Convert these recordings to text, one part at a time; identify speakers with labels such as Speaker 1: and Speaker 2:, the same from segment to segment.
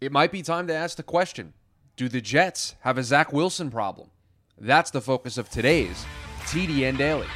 Speaker 1: it might be time to ask the question Do the Jets have a Zach Wilson problem? That's the focus of today's TDN Daily.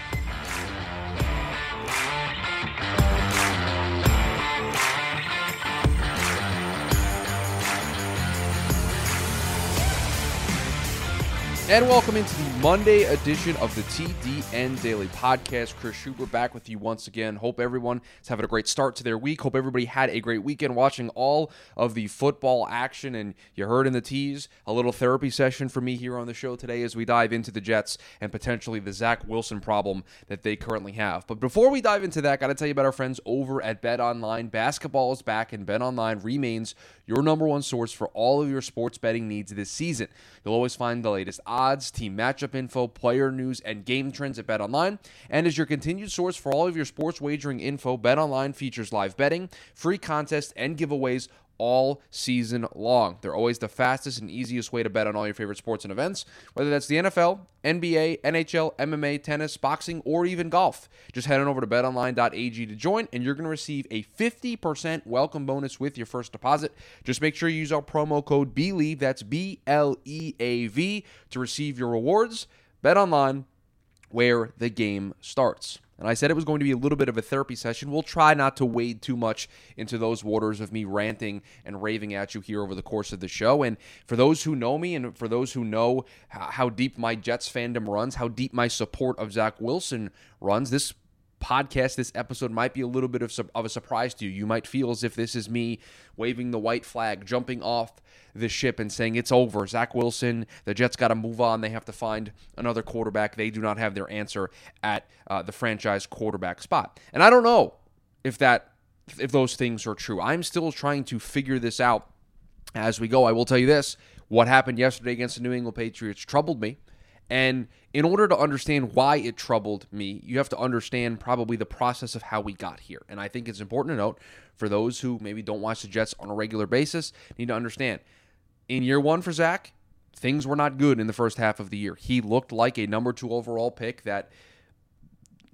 Speaker 1: And welcome into the Monday edition of the TDN Daily Podcast. Chris Schuber back with you once again. Hope everyone is having a great start to their week. Hope everybody had a great weekend watching all of the football action. And you heard in the tease a little therapy session for me here on the show today as we dive into the Jets and potentially the Zach Wilson problem that they currently have. But before we dive into that, got to tell you about our friends over at Bet Online. Basketball is back, and Bet Online remains your number one source for all of your sports betting needs this season. You'll always find the latest odds, team matchup info, player news, and game trends at BetOnline. And as your continued source for all of your sports wagering info, BetOnline features live betting, free contests, and giveaways all season long. They're always the fastest and easiest way to bet on all your favorite sports and events, whether that's the NFL, NBA, NHL, MMA, tennis, boxing, or even golf. Just head on over to betonline.ag to join, and you're going to receive a 50% welcome bonus with your first deposit. Just make sure you use our promo code BLEAV, that's B L E A V, to receive your rewards. Bet online where the game starts. And I said it was going to be a little bit of a therapy session. We'll try not to wade too much into those waters of me ranting and raving at you here over the course of the show. And for those who know me and for those who know how deep my Jets fandom runs, how deep my support of Zach Wilson runs, this podcast, this episode might be a little bit of, of a surprise to you. You might feel as if this is me waving the white flag, jumping off the ship and saying it's over. Zach Wilson, the Jets got to move on. They have to find another quarterback. They do not have their answer at uh, the franchise quarterback spot. And I don't know if that if those things are true. I'm still trying to figure this out as we go. I will tell you this: what happened yesterday against the New England Patriots troubled me. And in order to understand why it troubled me, you have to understand probably the process of how we got here. And I think it's important to note for those who maybe don't watch the Jets on a regular basis, need to understand in year one for Zach, things were not good in the first half of the year. He looked like a number two overall pick that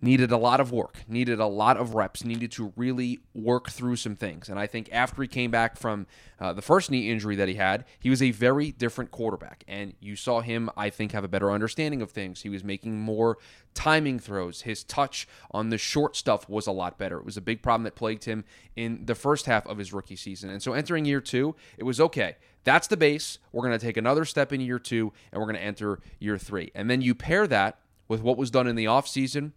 Speaker 1: needed a lot of work, needed a lot of reps, needed to really work through some things. And I think after he came back from uh, the first knee injury that he had, he was a very different quarterback. And you saw him, I think, have a better understanding of things. He was making more timing throws. His touch on the short stuff was a lot better. It was a big problem that plagued him in the first half of his rookie season. And so entering year two, it was okay. That's the base. We're going to take another step in year two, and we're going to enter year three. And then you pair that with what was done in the offseason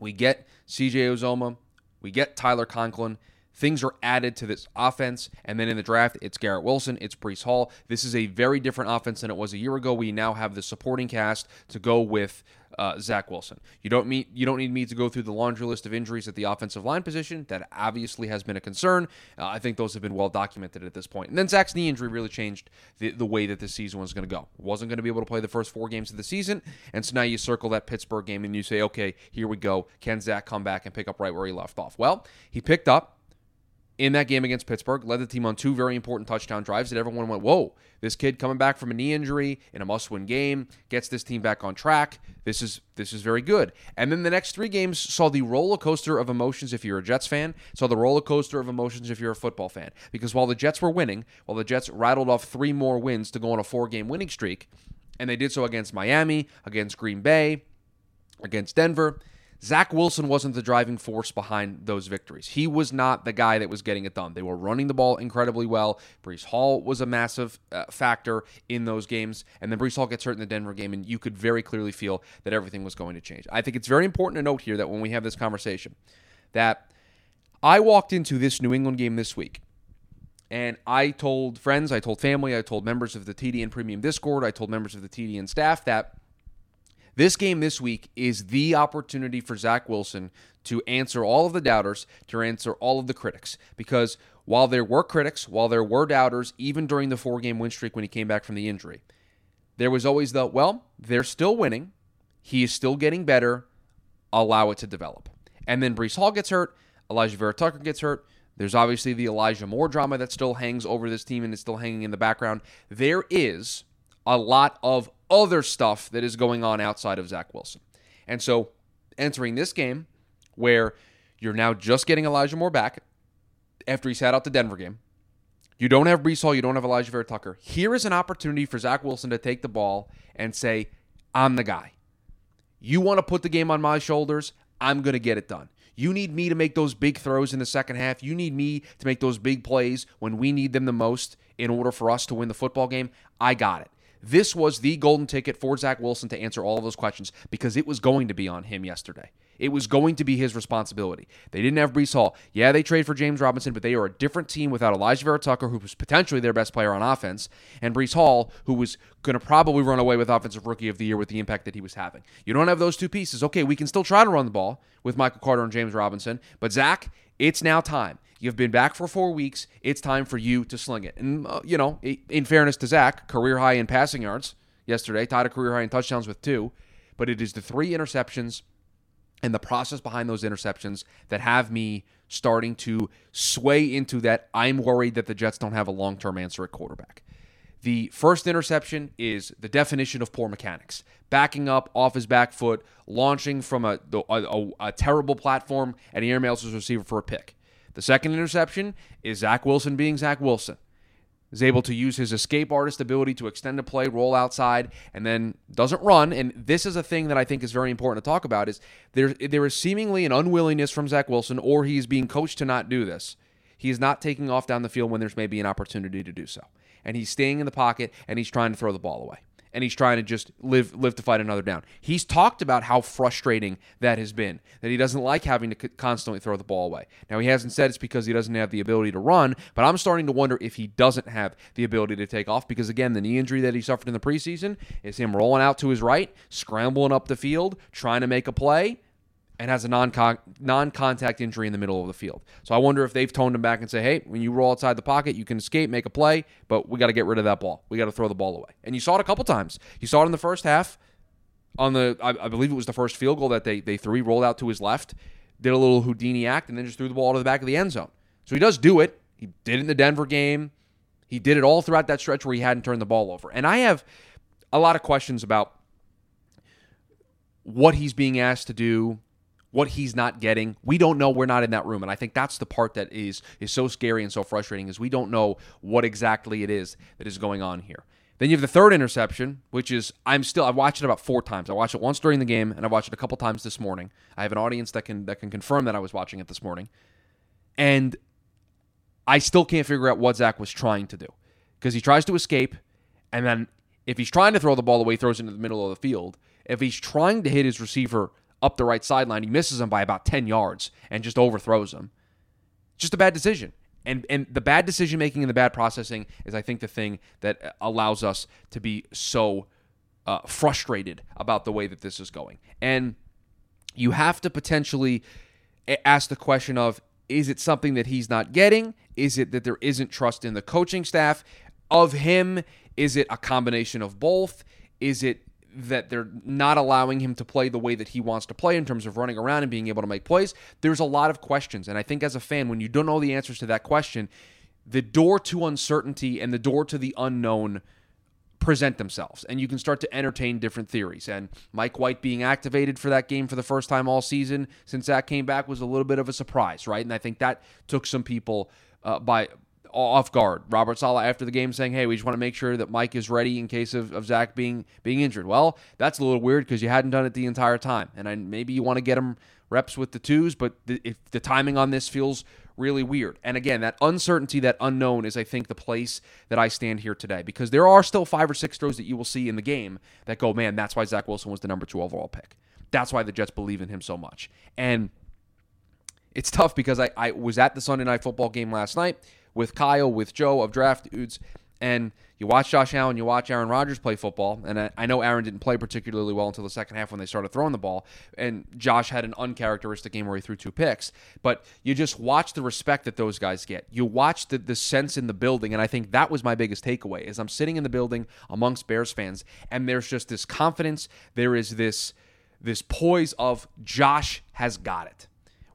Speaker 1: we get CJ Uzomah, we get Tyler Conklin. Things are added to this offense, and then in the draft, it's Garrett Wilson, it's Breece Hall. This is a very different offense than it was a year ago. We now have the supporting cast to go with uh, Zach Wilson. You don't meet you don't need me to go through the laundry list of injuries at the offensive line position. That obviously has been a concern. Uh, I think those have been well documented at this point. And then Zach's knee injury really changed the, the way that this season was going to go. Wasn't going to be able to play the first four games of the season, and so now you circle that Pittsburgh game and you say, okay, here we go. Can Zach come back and pick up right where he left off? Well, he picked up in that game against Pittsburgh, led the team on two very important touchdown drives that everyone went, whoa, this kid coming back from a knee injury in a must-win game gets this team back on track. This is this is very good. And then the next three games saw the roller coaster of emotions if you're a Jets fan, saw the roller coaster of emotions if you're a football fan. Because while the Jets were winning, while the Jets rattled off three more wins to go on a four-game winning streak, and they did so against Miami, against Green Bay, against Denver, Zach Wilson wasn't the driving force behind those victories. He was not the guy that was getting it done. They were running the ball incredibly well. Breece Hall was a massive uh, factor in those games. And then Breece Hall gets hurt in the Denver game, and you could very clearly feel that everything was going to change. I think it's very important to note here that when we have this conversation, that I walked into this New England game this week. And I told friends, I told family, I told members of the TDN Premium Discord, I told members of the TDN staff that this game this week is the opportunity for Zach Wilson to answer all of the doubters, to answer all of the critics. Because while there were critics, while there were doubters, even during the four game win streak when he came back from the injury, there was always the, well, they're still winning. He is still getting better. Allow it to develop. And then Breece Hall gets hurt. Elijah Vera Tucker gets hurt. There's obviously the Elijah Moore drama that still hangs over this team and is still hanging in the background. There is a lot of other stuff that is going on outside of Zach Wilson. And so entering this game where you're now just getting Elijah Moore back after he sat out the Denver game, You don't have Breece Hall. You don't have Elijah Vera Tucker. Here is an opportunity for Zach Wilson to take the ball and say, I'm the guy. You want to put the game on my shoulders? I'm going to get it done. You need me to make those big throws in the second half. You need me to make those big plays when we need them the most in order for us to win the football game. I got it. This was the golden ticket for Zach Wilson to answer all of those questions because it was going to be on him yesterday. It was going to be his responsibility. They didn't have Breece Hall. Yeah, they trade for James Robinson, but they are a different team without Elijah Vera Tucker, who was potentially their best player on offense, and Breece Hall, who was going to probably run away with Offensive Rookie of the Year with the impact that he was having. You don't have those two pieces. Okay, we can still try to run the ball with Michael Carter and James Robinson, but Zach, it's now time. You've been back for four weeks. It's time for you to sling it. And, uh, you know, in fairness to Zach, career high in passing yards yesterday, tied a career high in touchdowns with two, but it is the three interceptions and the process behind those interceptions that have me starting to sway into that I'm worried that the Jets don't have a long term answer at quarterback. The first interception is the definition of poor mechanics. Backing up off his back foot, launching from a, a, a terrible platform, and he airmails his receiver for a pick. The second interception is Zach Wilson being Zach Wilson is able to use his escape artist ability to extend a play, roll outside, and then doesn't run. And this is a thing that I think is very important to talk about: is there there is seemingly an unwillingness from Zach Wilson, or he's being coached to not do this. He is not taking off down the field when there's maybe an opportunity to do so, and he's staying in the pocket and he's trying to throw the ball away and he's trying to just live live to fight another down. He's talked about how frustrating that has been. That he doesn't like having to constantly throw the ball away. Now he hasn't said it's because he doesn't have the ability to run, but I'm starting to wonder if he doesn't have the ability to take off because again, the knee injury that he suffered in the preseason is him rolling out to his right, scrambling up the field, trying to make a play and has a non non contact injury in the middle of the field. So I wonder if they've toned him back and say, hey, when you roll outside the pocket, you can escape, make a play, but we got to get rid of that ball. We got to throw the ball away. And you saw it a couple times. You saw it in the first half on the, I, I believe it was the first field goal that they, they threw. He rolled out to his left, did a little Houdini act, and then just threw the ball to the back of the end zone. So he does do it. He did it in the Denver game. He did it all throughout that stretch where he hadn't turned the ball over. And I have a lot of questions about what he's being asked to do what he's not getting. We don't know. We're not in that room, and I think that's the part that is is so scary and so frustrating is we don't know what exactly it is that is going on here. Then you have the third interception, which is I'm still I watched it about four times. I watched it once during the game, and I watched it a couple times this morning. I have an audience that can that can confirm that I was watching it this morning, and I still can't figure out what Zach was trying to do because he tries to escape, and then if he's trying to throw the ball away, he throws it into the middle of the field. If he's trying to hit his receiver up the right sideline. He misses him by about 10 yards and just overthrows him. Just a bad decision. And and the bad decision making and the bad processing is I think the thing that allows us to be so uh, frustrated about the way that this is going. And you have to potentially ask the question of is it something that he's not getting? Is it that there isn't trust in the coaching staff of him? Is it a combination of both? Is it that they're not allowing him to play the way that he wants to play in terms of running around and being able to make plays. There's a lot of questions. And I think as a fan, when you don't know the answers to that question, the door to uncertainty and the door to the unknown present themselves and you can start to entertain different theories and mike white being activated for that game for the first time all season since that came back was a little bit of a surprise right and i think that took some people uh, by off guard. Robert Saleh after the game saying, "Hey, we just want to make sure that Mike is ready in case of, of Zach being being injured." Well, that's a little weird because you hadn't done it the entire time, and I, maybe you want to get him reps with the twos, but the, if the timing on this feels really weird. And again, that uncertainty, that unknown is, I think, the place that I stand here today because there are still five or six throws that you will see in the game that go, man, that's why Zach Wilson was the number two overall pick. That's why the Jets believe in him so much. And it's tough because I, I was at the Sunday night football game last night with Kyle, with Joe of Draft Dudes, and you watch Josh Allen, you watch Aaron Rodgers play football, and I, I, know Aaron didn't play particularly well until the second half when they started throwing the ball, and Josh had an uncharacteristic game where he threw two picks. But you just watch the respect that those guys get. You watch the, the sense in the building, and I think that was my biggest takeaway. Is I'm sitting in the building amongst Bears fans, and there's just this confidence. There is this this poise of Josh has got it.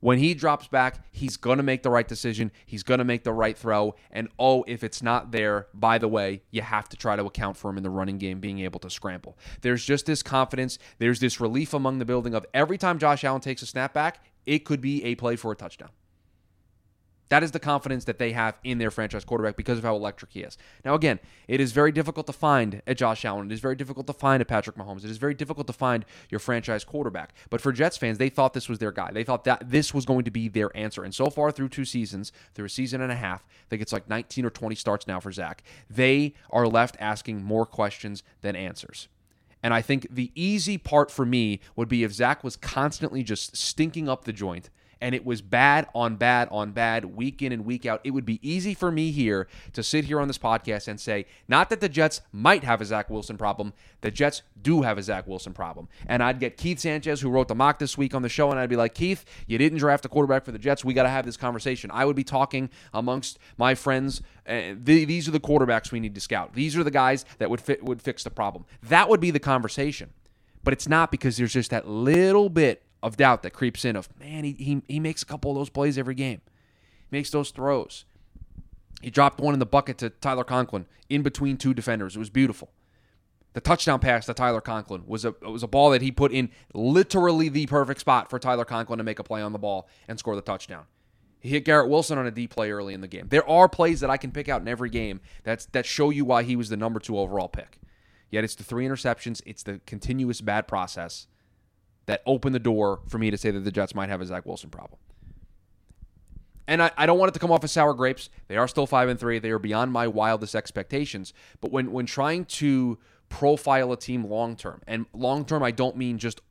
Speaker 1: When he drops back, he's going to make the right decision. He's going to make the right throw. And oh, if it's not there, by the way, you have to try to account for him in the running game being able to scramble. There's just this confidence. There's this relief among the building of every time Josh Allen takes a snap back, it could be a play for a touchdown. That is the confidence that they have in their franchise quarterback because of how electric he is. Now, again, it is very difficult to find a Josh Allen. It is very difficult to find a Patrick Mahomes. It is very difficult to find your franchise quarterback. But for Jets fans, they thought this was their guy. They thought that this was going to be their answer. And so far through two seasons, through a season and a half, I think it's like 19 or 20 starts now for Zach, they are left asking more questions than answers. And I think the easy part for me would be if Zach was constantly just stinking up the joint and it was bad on bad on bad week in and week out, it would be easy for me here to sit here on this podcast and say, not that the Jets might have a Zach Wilson problem, the Jets do have a Zach Wilson problem. And I'd get Keith Sanchez, who wrote the mock this week on the show, and I'd be like, Keith, you didn't draft a quarterback for the Jets. We got to have this conversation. I would be talking amongst my friends. Uh, these are the quarterbacks we need to scout. These are the guys that would fit, would fix the problem. That would be the conversation. But it's not because there's just that little bit of doubt that creeps in of man, he, he, he makes a couple of those plays every game. He makes those throws. He dropped one in the bucket to Tyler Conklin in between two defenders. It was beautiful. The touchdown pass to Tyler Conklin was a was a ball that he put in literally the perfect spot for Tyler Conklin to make a play on the ball and score the touchdown. He hit Garrett Wilson on a D play early in the game. There are plays that I can pick out in every game that's that show you why he was the number two overall pick. Yet it's the three interceptions, it's the continuous bad process that opened the door for me to say that the Jets might have a Zach Wilson problem. And I, I don't want it to come off as sour grapes. They are still five and three. They are beyond my wildest expectations. But when when trying to profile a team long term, and long term I don't mean just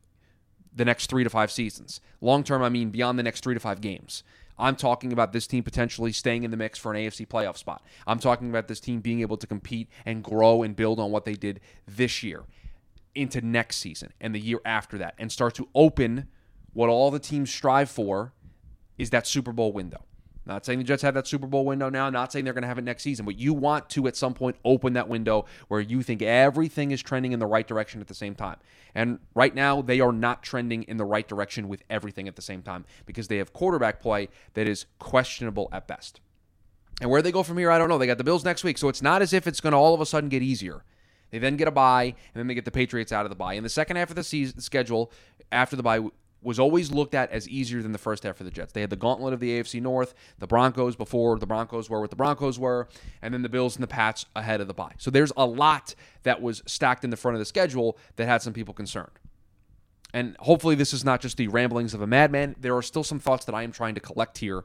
Speaker 1: the next three to five seasons. Long term I mean beyond the next three to five games. I'm talking about this team potentially staying in the mix for an AFC playoff spot. I'm talking about this team being able to compete and grow and build on what they did this year into next season and the year after that and start to open what all the teams strive for is that Super Bowl window. Not saying the Jets have that Super Bowl window now, not saying they're going to have it next season, but you want to at some point open that window where you think everything is trending in the right direction at the same time. And right now, they are not trending in the right direction with everything at the same time because they have quarterback play that is questionable at best. And where they go from here, I don't know. They got the Bills next week, so it's not as if it's going to all of a sudden get easier. They then get a bye, and then they get the Patriots out of the bye. In the second half of the season, schedule after the bye was always looked at as easier than the first half for the Jets. They had the gauntlet of the AFC North, the Broncos before the Broncos were what the Broncos were, and then the Bills and the Pats ahead of the bye. So there's a lot that was stacked in the front of the schedule that had some people concerned. And hopefully, this is not just the ramblings of a madman. There are still some thoughts that I am trying to collect here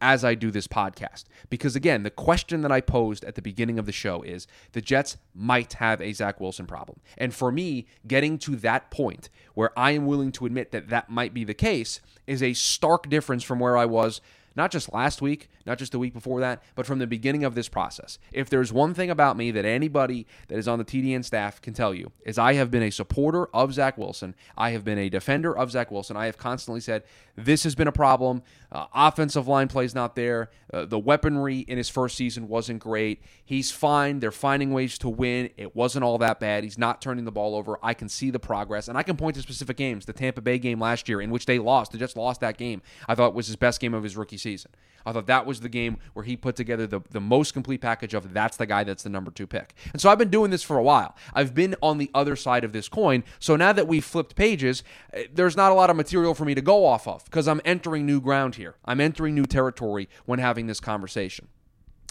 Speaker 1: as I do this podcast. Because again, the question that I posed at the beginning of the show is the Jets might have a Zach Wilson problem. And for me, getting to that point where I am willing to admit that that might be the case is a stark difference from where I was not just last week, not just the week before that, but from the beginning of this process. If there's one thing about me that anybody that is on the TDN staff can tell you, is I have been a supporter of Zach Wilson. I have been a defender of Zach Wilson. I have constantly said this has been a problem. Uh, offensive line plays not there. Uh, the weaponry in his first season wasn't great. He's fine. They're finding ways to win. It wasn't all that bad. He's not turning the ball over. I can see the progress, and I can point to specific games. The Tampa Bay game last year, in which they lost. They just lost that game. I thought was his best game of his rookie season. I thought that was the game where he put together the, the most complete package of that's the guy that's the number two pick. And so I've been doing this for a while. I've been on the other side of this coin. So now that we've flipped pages, eh, there's not a lot of material for me to go off of because I'm entering new ground here. I'm entering new territory when having this conversation.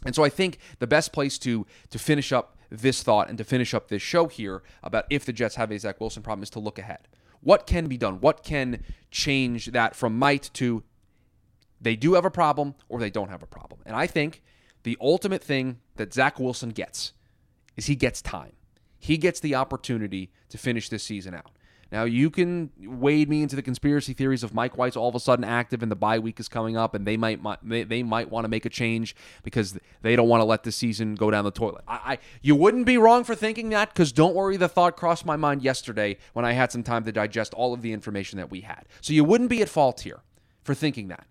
Speaker 1: And so I think the best place to to finish up this thought and to finish up this show here about if the Jets have a Zach Wilson problem is to look ahead. What can be done? What can change that from might to they do have a problem or they don't have a problem. And I think the ultimate thing that Zach Wilson gets is he gets time. He gets the opportunity to finish this season out. Now you can wade me into the conspiracy theories of Mike White's all of a sudden active and the bye week is coming up and they might, they might want to make a change because they don't want to let the season go down the toilet. I, I you wouldn't be wrong for thinking that because don't worry, the thought crossed my mind yesterday when I had some time to digest all of the information that we had. So you wouldn't be at fault here for thinking that.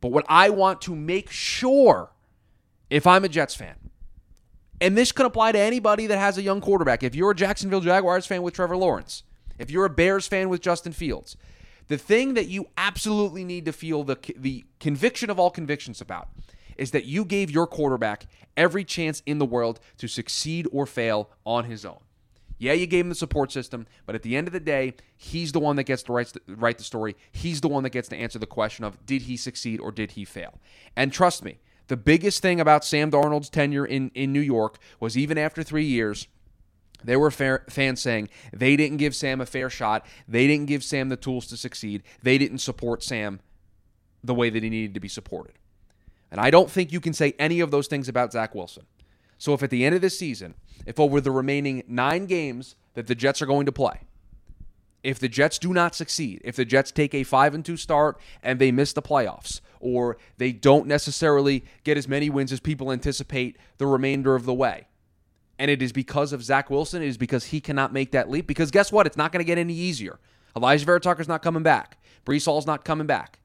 Speaker 1: But what I want to make sure, if I'm a Jets fan, and this could apply to anybody that has a young quarterback, if you're a Jacksonville Jaguars fan with Trevor Lawrence, if you're a Bears fan with Justin Fields, the thing that you absolutely need to feel the, the conviction of all convictions about is that you gave your quarterback every chance in the world to succeed or fail on his own. Yeah, you gave him the support system, but at the end of the day, he's the one that gets to write, write the story. He's the one that gets to answer the question of did he succeed or did he fail? And trust me, the biggest thing about Sam Darnold's tenure in, in New York was even after three years, there were fair, fans saying they didn't give Sam a fair shot. They didn't give Sam the tools to succeed. They didn't support Sam the way that he needed to be supported. And I don't think you can say any of those things about Zach Wilson. So if at the end of this season, if over the remaining nine games that the Jets are going to play, if the Jets do not succeed, if the Jets take a 5 and 2 start and they miss the playoffs, or they don't necessarily get as many wins as people anticipate the remainder of the way, and it is because of Zach Wilson, it is because he cannot make that leap. Because guess what? It's not going to get any easier. Elijah Vera-Tucker's not coming back. Breece Hall's not coming back.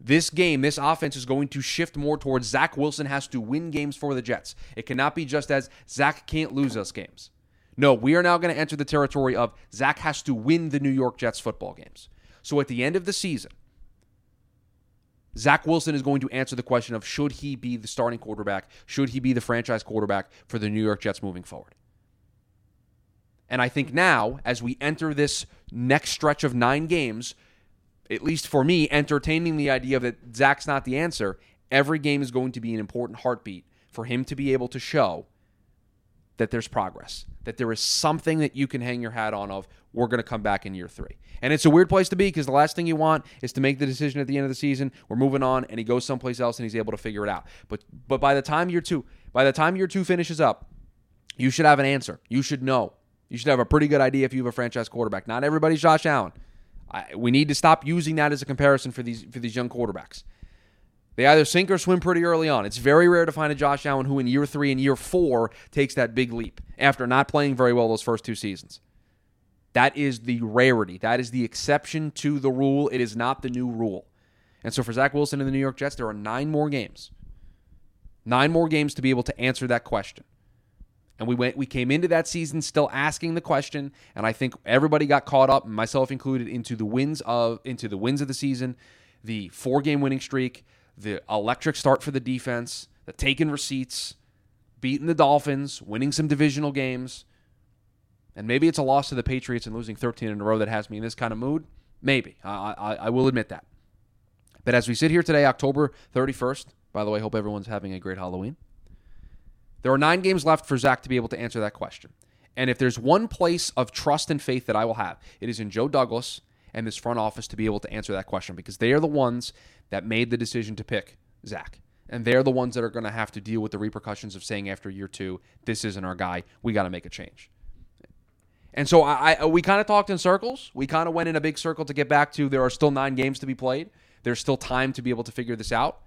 Speaker 1: This game, this offense is going to shift more towards Zach Wilson has to win games for the Jets. It cannot be just as Zach can't lose us games. No, we are now going to enter the territory of Zach has to win the New York Jets football games. So at the end of the season, Zach Wilson is going to answer the question of should he be the starting quarterback? Should he be the franchise quarterback for the New York Jets moving forward? And I think now, as we enter this next stretch of nine games, at least for me, entertaining the idea that Zach's not the answer, every game is going to be an important heartbeat for him to be able to show that there's progress, that there is something that you can hang your hat on of, we're going to come back in year three. And it's a weird place to be because the last thing you want is to make the decision at the end of the season, we're moving on, and he goes someplace else and he's able to figure it out. But but by the time year two, by the time year two finishes up, you should have an answer. You should know. You should have a pretty good idea if you have a franchise quarterback. Not everybody's Josh Allen. I, we need to stop using that as a comparison for these for these young quarterbacks. They either sink or swim pretty early on. It's very rare to find a Josh Allen who, in year three and year four, takes that big leap after not playing very well those first two seasons. That is the rarity. That is the exception to the rule. It is not the new rule. And so for Zach Wilson and the New York Jets, there are nine more games. Nine more games to be able to answer that question. And we went we came into that season still asking the question, and I think everybody got caught up, myself included, into the wins of into the wins of the season, the four game winning streak, the electric start for the defense, the taking receipts, beating the Dolphins, winning some divisional games. And maybe it's a loss to the Patriots and losing 13 in a row that has me in this kind of mood. Maybe. I, I, I will admit that. But as we sit here today, October 31st, by the way, hope everyone's having a great Halloween. There are nine games left for Zach to be able to answer that question. And if there's one place of trust and faith that I will have, it is in Joe Douglas and this front office to be able to answer that question because they are the ones that made the decision to pick Zach. And they're the ones that are going to have to deal with the repercussions of saying after year two, this isn't our guy. We got to make a change. And so I, I we kind of talked in circles. We kind of went in a big circle to get back to there are still nine games to be played. There's still time to be able to figure this out.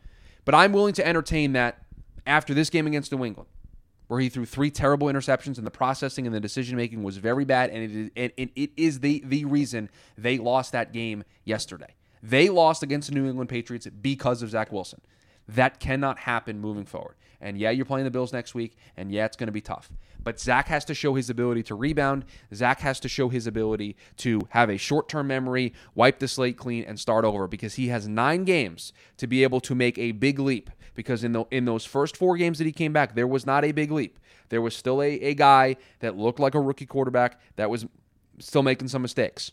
Speaker 1: But I'm willing to entertain that after this game against New England where he threw three terrible interceptions and the processing and the decision making was very bad and it is, and it is the the reason they lost that game yesterday. They lost against the New England Patriots because of Zach Wilson. That cannot happen moving forward. And yeah, you're playing the Bills next week, and yeah, it's going to be tough. But Zach has to show his ability to rebound. Zach has to show his ability to have a short term memory, wipe the slate clean, and start over because he has nine games to be able to make a big leap. Because in, the, in those first four games that he came back, there was not a big leap. There was still a, a guy that looked like a rookie quarterback that was still making some mistakes.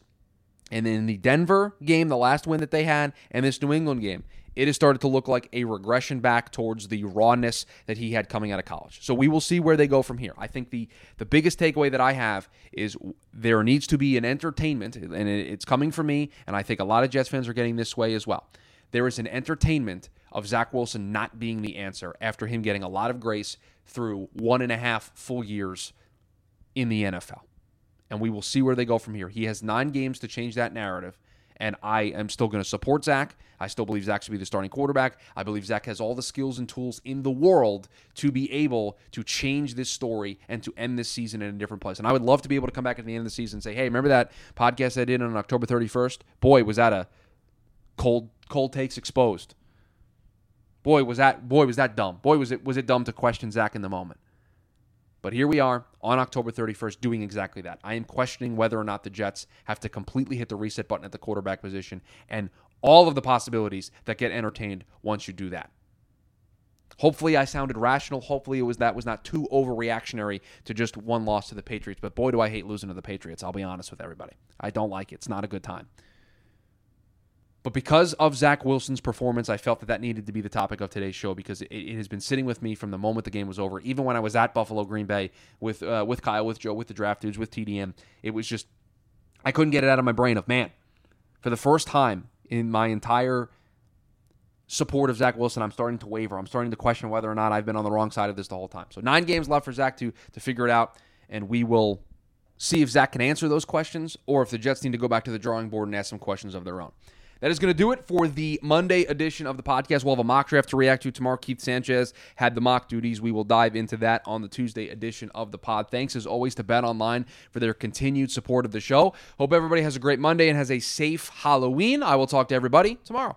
Speaker 1: And in the Denver game, the last win that they had, and this New England game, it has started to look like a regression back towards the rawness that he had coming out of college. So we will see where they go from here. I think the the biggest takeaway that I have is there needs to be an entertainment, and it's coming from me, and I think a lot of Jets fans are getting this way as well. There is an entertainment of Zach Wilson not being the answer after him getting a lot of grace through one and a half full years in the NFL. And we will see where they go from here. He has nine games to change that narrative and I am still going to support Zach. I still believe Zach should be the starting quarterback. I believe Zach has all the skills and tools in the world to be able to change this story and to end this season in a different place. And I would love to be able to come back at the end of the season and say, hey, remember that podcast I did on October 31st? Boy, was that a cold cold takes exposed. Boy, was that boy was that dumb. Boy, was it was it dumb to question Zach in the moment. But here we are on October 31st doing exactly that. I am questioning whether or not the Jets have to completely hit the reset button at the quarterback position and all of the possibilities that get entertained once you do that. Hopefully, I sounded rational. Hopefully, it was that was not too overreactionary to just one loss to the Patriots. But boy, do I hate losing to the Patriots. I'll be honest with everybody. I don't like it. It's not a good time. But because of Zach Wilson's performance, I felt that that needed to be the topic of today's show because it, it has been sitting with me from the moment the game was over. Even when I was at Buffalo Green Bay with uh, with Kyle, with Joe, with the draft dudes, with TDN, it was just I couldn't get it out of my brain of man. For the first time in my entire support of Zach Wilson, I'm starting to waver. I'm starting to question whether or not I've been on the wrong side of this the whole time. So nine games left for Zach to to figure it out, and we will see if Zach can answer those questions or if the Jets need to go back to the drawing board and ask some questions of their own. That is going to do it for the Monday edition of the podcast. We'll have a mock draft to react to tomorrow. Keith Sanchez had the mock duties. We will dive into that on the Tuesday edition of the pod. Thanks as always to Bet Online for their continued support of the show. Hope everybody has a great Monday and has a safe Halloween. I will talk to everybody tomorrow.